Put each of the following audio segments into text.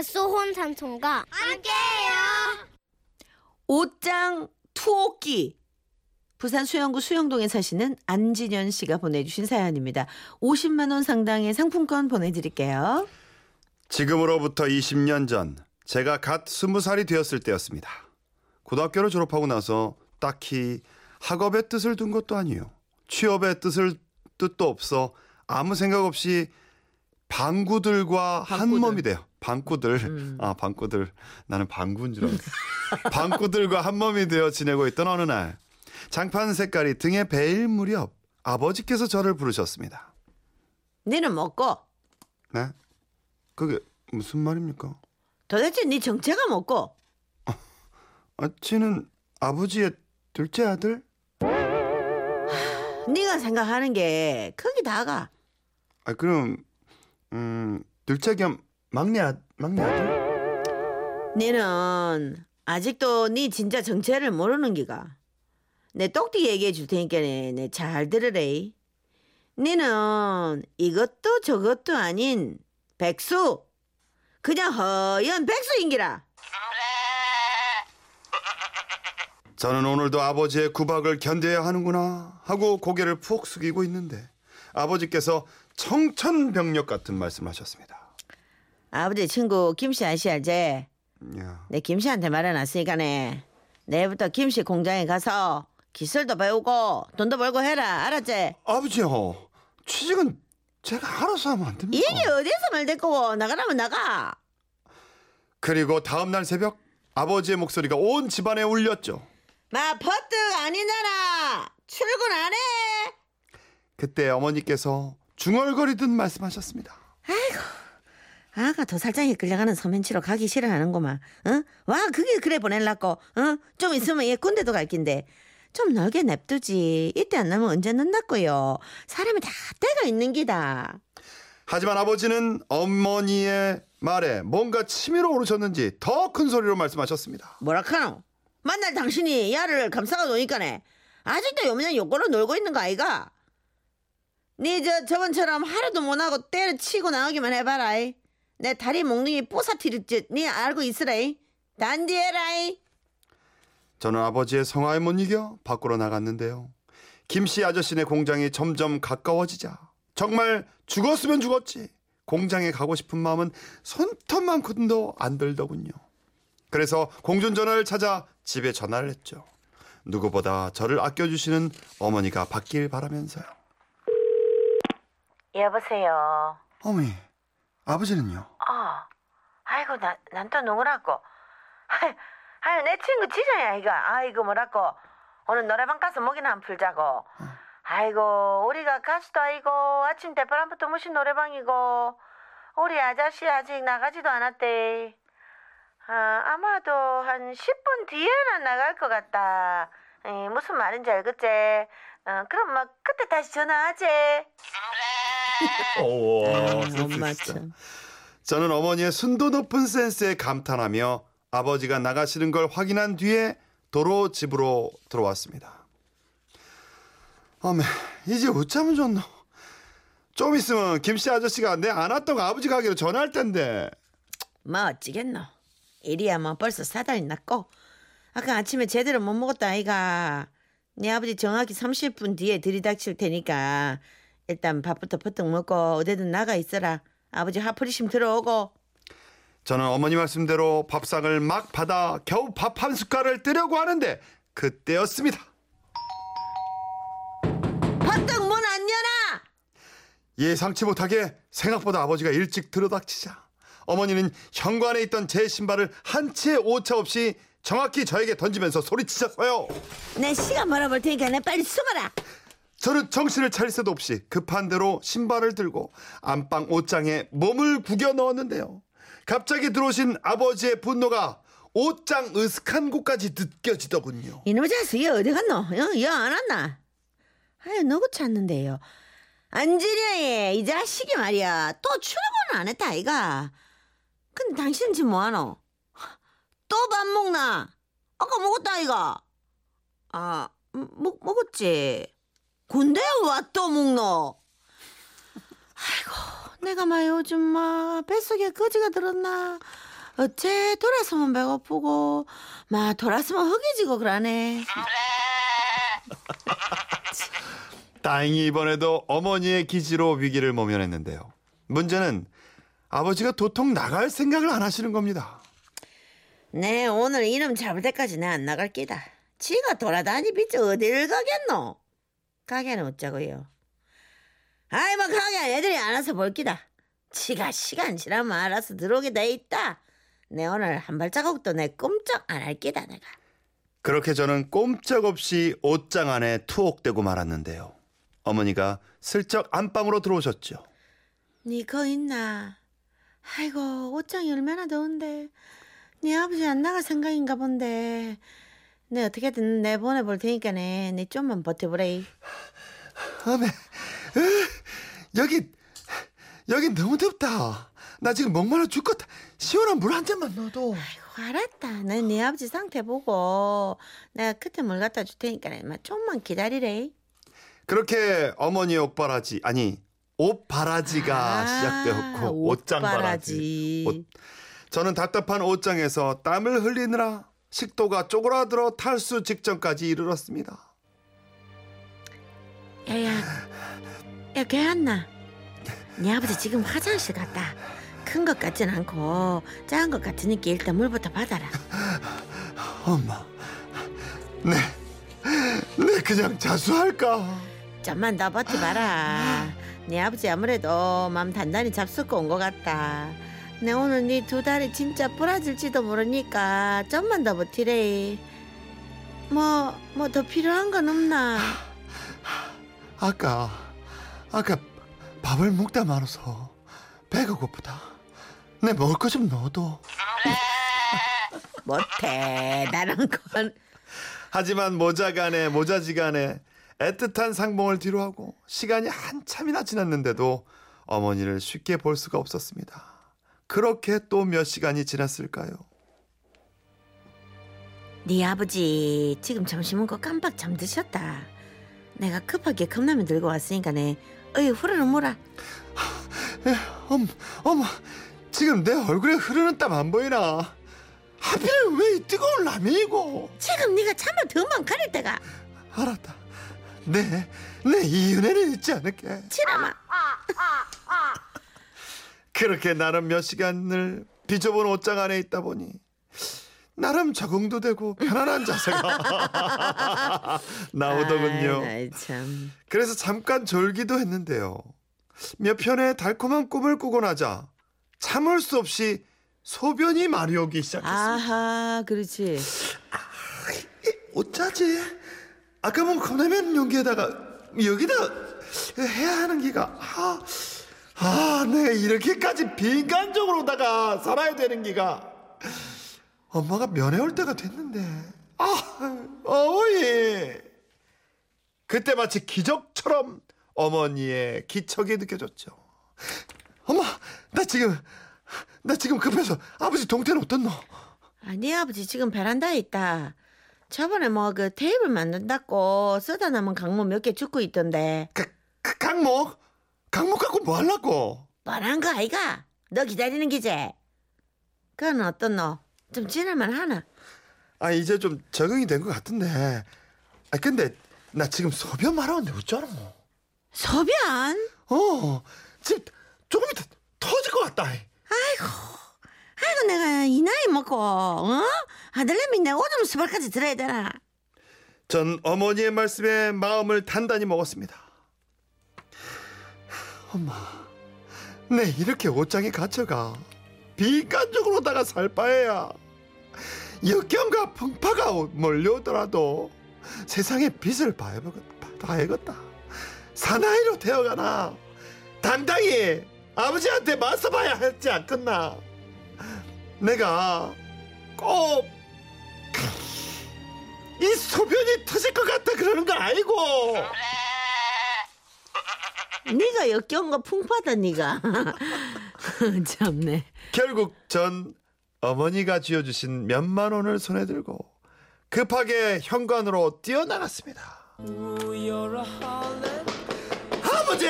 갓소혼 삼촌과 함께해요. 옷장 투옥기. 부산 수영구 수영동에 사시는 안진현 씨가 보내주신 사연입니다. 50만 원 상당의 상품권 보내드릴게요. 지금으로부터 20년 전 제가 갓 20살이 되었을 때였습니다. 고등학교를 졸업하고 나서 딱히 학업의 뜻을 둔 것도 아니요. 취업의 뜻을 뜻도 없어 아무 생각 없이 방구들과 한 방구들. 몸이 돼요. 방구들. 음. 아, 방구들. 나는 방구인 줄 알았어. 방구들과 한 몸이 되어 지내고 있던 어느 날 장판 색깔이 등에 베일 무렵 아버지께서 저를 부르셨습니다. 니는 먹고 네? 그게 무슨 말입니까? 도대체 네 정체가 먹고 아, 쟤는 아버지의 둘째 아들? 네가 생각하는 게 크기 다가. 아, 그럼 음, 둘째 겸 막내 아, 막내 아들? 니는 아직도 네 진짜 정체를 모르는 기가. 내 똑띠 얘기해 줄 테니까 내잘 들으래. 니는 이것도 저것도 아닌 백수. 그냥 허연 백수인기라. 저는 오늘도 아버지의 구박을 견뎌야 하는구나 하고 고개를 푹 숙이고 있는데 아버지께서 청천벽력 같은 말씀하셨습니다. 아버지 친구 김씨 아시 알제? 야, 내 김씨한테 말해놨으니까네. 내일부터 김씨 공장에 가서 기술도 배우고 돈도 벌고 해라. 알았지? 아버지요. 취직은 제가 알아서 하면 안 됩니까? 이게 어디서 말 됐고 나가라면 나가. 그리고 다음 날 새벽 아버지의 목소리가 온 집안에 울렸죠. 마 퍼뜩 아니잖아. 출근 안 해. 그때 어머니께서 중얼거리듯 말씀하셨습니다. 아 가더 살짝이 끌려가는 서면치로 가기 싫어하는구만. 응? 와 그게 그래 보낼라고. 응? 좀 있으면 얘 군대도 갈 낀데. 좀 넓게 냅두지. 이때 안 나면 언제 늦났고요. 사람이 다 때가 있는 기다. 하지만 아버지는 어머니의 말에 뭔가 치밀어 오르셨는지 더 큰 소리로 말씀하셨습니다. 뭐라카노? 만날 당신이 야를 감싸가 놓으니까네. 아직도 요면한 욕구로 놀고 있는 거 아이가? 니 저 저번처럼 하루도 못하고 때려치고 나오기만 해봐라. 이. 내 다리 몽둥이 뽀사티르지 니 알고 있으라이. 단디해라이. 저는 아버지의 성화에 못 이겨 밖으로 나갔는데요. 김씨 아저씨네 공장이 점점 가까워지자 정말 죽었으면 죽었지 공장에 가고 싶은 마음은 손톱만큼도 안 들더군요. 그래서 공중전화를 찾아 집에 전화를 했죠. 누구보다 저를 아껴주시는 어머니가 받길 바라면서요. 여보세요. 어머니, 아버지는요? 어. 아이고 나 난 또 누구라고? 아유, 아유 내 친구 지정이야 이거. 아이고 뭐라고? 오늘 노래방 가서 목이나 한 풀자고. 아이고 우리가 가수도 아니고 아침 대바람부터 무슨 노래방이고 우리 아저씨 아직 나가지도 않았대. 아, 아마도 한 10분 뒤에는 나갈 것 같다. 에, 무슨 말인지 알겠지? 어, 그럼 뭐 그때 다시 전화하지. 오, 엄마 참. 저는 어머니의 순도 높은 센스에 감탄하며 아버지가 나가시는 걸 확인한 뒤에 도로 집으로 들어왔습니다. 어메, 이제 어쩌면 좋노? 좀 있으면 김씨 아저씨가 내 안 왔던 거 아버지 가게로 전화할 텐데. 뭐 어찌겠노. 일이야 뭐 벌써 사달이 났고 아까 아침에 제대로 못 먹었다 아이가 네 아버지 정확히 30분 뒤에 들이닥칠 테니까 일단 밥부터 퍼뜩 먹고 어디든 나가 있어라 아버지 화풀이심 들어오고 저는 어머니 말씀대로 밥상을 막 받아 겨우 밥 한 숟갈을 뜨려고 하는데 그때였습니다. 퍼뜩 문안 여나 예상치 못하게 생각보다 아버지가 일찍 들어닥치자 어머니는 현관에 있던 제 신발을 한채 오차 없이 정확히 저에게 던지면서 소리치셨어요. 내 시간 벌어볼 테니까 내 빨리 숨어라 저는 정신을 차릴 새도 없이 급한 대로 신발을 들고 안방 옷장에 몸을 구겨 넣었는데요. 갑자기 들어오신 아버지의 분노가 옷장 으슥한 곳까지 느껴지더군요. 이놈의 자식이 어디 갔노? 어? 여안 왔나? 아유 누구 찾는데요? 안지려이 이 자식이 말이야. 또 출근 안 했다 아이가. 근데 당신은 지금 뭐하노? 또 밥 먹나? 아까 먹었다 아이가. 아 음, 먹, 먹었지 근데 왜또 먹노 아이고 내가 막 요즘 막 뱃속에 거지가 들었나 어째 돌아서면 배고프고 막 돌아서면 허기지고 그러네. 다행히 이번에도 어머니의 기지로 위기를 모면했는데요. 문제는 아버지가 도통 나갈 생각을 안 하시는 겁니다. 네 오늘 이놈 잡을 때까지 내 안 나갈 끼다. 지가 돌아다니 빛이 어딜 가겠노? 가게는 어쩌고요? 아이 뭐 가게 애들이 알아서 볼 끼다. 지가 시간 지나면 알아서 들어오게 돼 있다. 내 오늘 한 발자국도 내 꼼짝 안할 끼다 내가. 그렇게 저는 꼼짝없이 옷장 안에 투옥되고 말았는데요. 어머니가 슬쩍 안방으로 들어오셨죠. 니 거 있나? 아이고 옷장이 얼마나 더운데 네 아버지 안 나갈 생각인가 본데 내 어떻게든 내보내 볼 테니까네 네 좀만 버텨보래 어메, 으, 여기 여기 너무 덥다. 나 지금 목말라 죽겠다. 시원한 물 한 잔만 넣어도. 아이고 알았다 난네 아버지 상태 보고 내가 그때 물 갖다 줄 테니까 막 좀만 기다리래 그렇게 어머니 옷바라지 아니 옷바라지가 아, 시작되었고 옷장 바라지. 옷바라지. 옷. 저는 답답한 옷장에서 땀을 흘리느라 식도가 쪼그라들어 탈수 직전까지 이르렀습니다. 야야 야 걔안나 네 아버지 지금 화장실 갔다 큰 것 같진 않고 작은 것 같으니까 일단 물부터 받아라 엄마, 네, 네 그냥 자수할까? 좀만 더 버티봐라. 네 아버지 아무래도 마음 단단히 잡숫고 온 것 같다. 내 오늘 네 두 다리 진짜 부러질지도 모르니까 좀만 더 버티래. 뭐 뭐 더 필요한 건 없나? 아까 아까 밥을 먹다 말아서 배가 고프다. 내 먹을 거 좀 넣어도. 못해 다른 건. 하지만 모자간에 모자지간에 애틋한 상봉을 뒤로하고 시간이 한참이나 지났는데도 어머니를 쉽게 볼 수가 없었습니다. 그렇게 또 몇 시간이 지났을까요? 네 아버지 지금 점심 먹고 깜빡 잠드셨다. 내가 급하게 컵라면 들고 왔으니까 네. 어이 후루룩 물어. 엄, 어머, 지금 내 얼굴에 흐르는 땀 안 보이나? 하필 왜 이 뜨거운 라면이고? 지금 네가 참아 더만 가릴 때가 알았다. 내, 내 이 은혜는 잊지 않을게. 치라마. 그렇게 나름 몇 시간을 비좁은 옷장 안에 있다 보니 나름 적응도 되고 편안한 자세가 나오더군요. 아이, 참. 그래서 잠깐 졸기도 했는데요. 몇 편의 달콤한 꿈을 꾸고 나자 참을 수 없이 소변이 마리 오기 시작했습니다. 아하, 그렇지. 어쩌지? 아까 본 컵라면 용기에다가 여기다 해야 하는 기가 아, 아 내가 이렇게까지 비인간적으로다가 살아야 되는 기가 엄마가 면회 올 때가 됐는데 아 어머니 그때 마치 기적처럼 어머니의 기척이 느껴졌죠 엄마 나 지금 나 지금 급해서 아버지 동태는 어떻노? 아, 네 아버지 지금 베란다에 있다. 저번에 뭐 그 테이블 만든다고 쓰다 남은 강모 몇개 줍고 있던데. 가, 가, 강목? 강목 갖고 뭐 하려고? 뻔한 거 아이가? 너 기다리는 기제. 그건 어떤 너? 좀 지낼만 하나? 아 이제 좀 적응이 된 것 같은데. 아 근데 나 지금 소변 말하는데 어쩌노? 소변? 어 지금 조금 이따 터질 것 같다. 아이고 내가 이 나이 먹고 어? 아들내미 내 오줌 수발까지 들어야 되나? 전 어머니의 말씀에 마음을 단단히 먹었습니다. 엄마, 내 이렇게 옷장에 갇혀가 비인간적으로다가 살 바에야 역경과 풍파가 몰려오더라도 세상의 빛을 봐야겠다. 사나이로 되어가나 당당히 아버지한테 맞서봐야 할지 않겠나. 내가 꼭 이 소변이 터질 것 같다 그러는 걸 알고 네가 역겨운 거 풍파다 네가. 참네. 결국 전 어머니가 쥐어주신 몇만 원을 손에 들고 급하게 현관으로 뛰어나갔습니다. 아버지!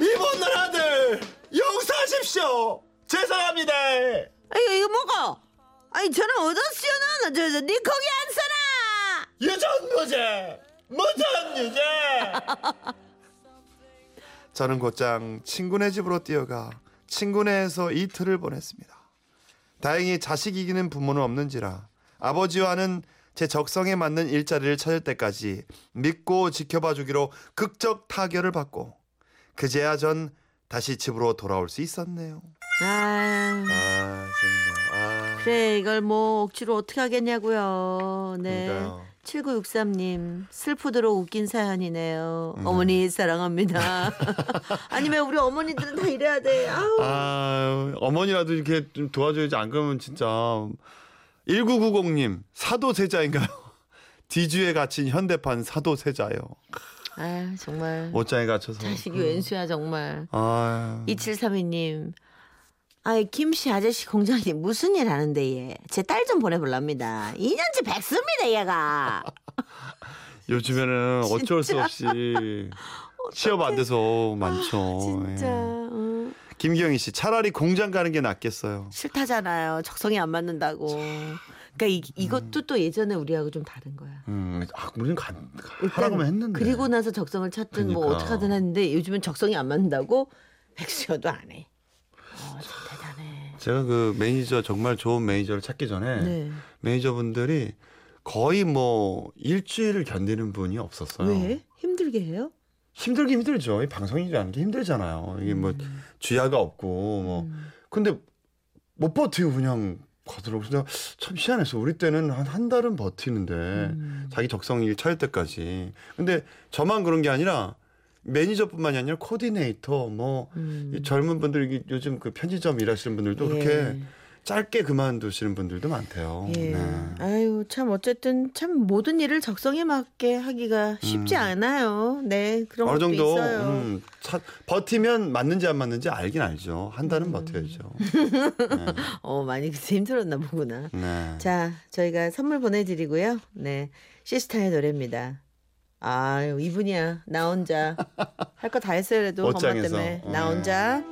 이번 날 아들 용서하십시오! 제 죄송합니다. 아이고 이거 뭐고? 아니 저는 어디서 씌워놨나 저 저 니 거기 안 여자, 못한 여자. 저는 곧장 친구네 집으로 뛰어가 친구네에서 이틀을 보냈습니다. 다행히 자식 이기는 부모는 없는지라 아버지와는 제 적성에 맞는 일자리를 찾을 때까지 믿고 지켜봐 주기로 극적 타결을 받고 그제야 전 다시 집으로 돌아올 수 있었네요. 아 아 정말 아 그래 이걸 뭐 억지로 어떻게 하겠냐고요 네 그러니까요. 7963님 슬프도록 웃긴 사연이네요. 음. 어머니 사랑합니다. 아니면 우리 어머니들은 다 이래야 돼. 아우. 아, 어머니라도 이렇게 좀 도와줘야지. 안 그러면 진짜. 1990님 사도세자인가요? 뒤주에 갇힌 현대판 사도세자요. 아 정말. 옷장에 갇혀서. 자식이 왼수야 정말. 아, 2732님 아이 김씨 아저씨 공장이 무슨 일 하는데 얘 제 딸 좀 보내볼랍니다 2년째 백수입니다 얘가 요즘에는 어쩔 수 없이 취업 안 돼서 많죠. 진짜 예. 어. 김기영이 씨 차라리 공장 가는 게 낫겠어요. 싫다잖아요 적성이 안 맞는다고 그러니까 이, 이것도 또 예전에 우리하고 좀 다른 거야 음, 아, 우리는 가, 하라고만 했는데. 그리고 나서 적성을 찾든 뭐 그러니까. 어떻게 하든 했는데 요즘은 적성이 안 맞는다고 백수여도 안 해. 제가 그 매니저 정말 좋은 매니저를 찾기 전에 네. 매니저분들이 거의 뭐 일주일을 견디는 분이 없었어요. 왜? 힘들게 해요? 힘들긴 힘들죠. 이 방송이라는 게 힘들잖아요. 이게 뭐 음. 쥐야가 없고 뭐 근데 못 버티고 그냥 가더라고요. 그래서 참 희한했어. 우리 때는 한 한 달은 버티는데 음. 자기 적성이 찾을 때까지. 근데 저만 그런 게 아니라 매니저뿐만이 아니라 코디네이터 뭐 음. 이 젊은 분들 요즘 그 편의점 일하시는 분들도 그렇게 예. 짧게 그만두시는 분들도 많대요. 예. 네. 아유 참 어쨌든 참 모든 일을 적성에 맞게 하기가 쉽지 않아요. 네 그런 음. 어느 것도 정도 있어요. 음, 차- 버티면 맞는지 안 맞는지 알긴 알죠. 한 음. 달은 버텨야죠. 어 많이 그때 힘들었나 보구나. 네. 자, 저희가 선물 보내드리고요. 네, 시스타의 노래입니다. 아유, 이분이야. 나 혼자. 할 거 다 했어요, 그래도 엄마. 때문에. 어, 나 네. 혼자.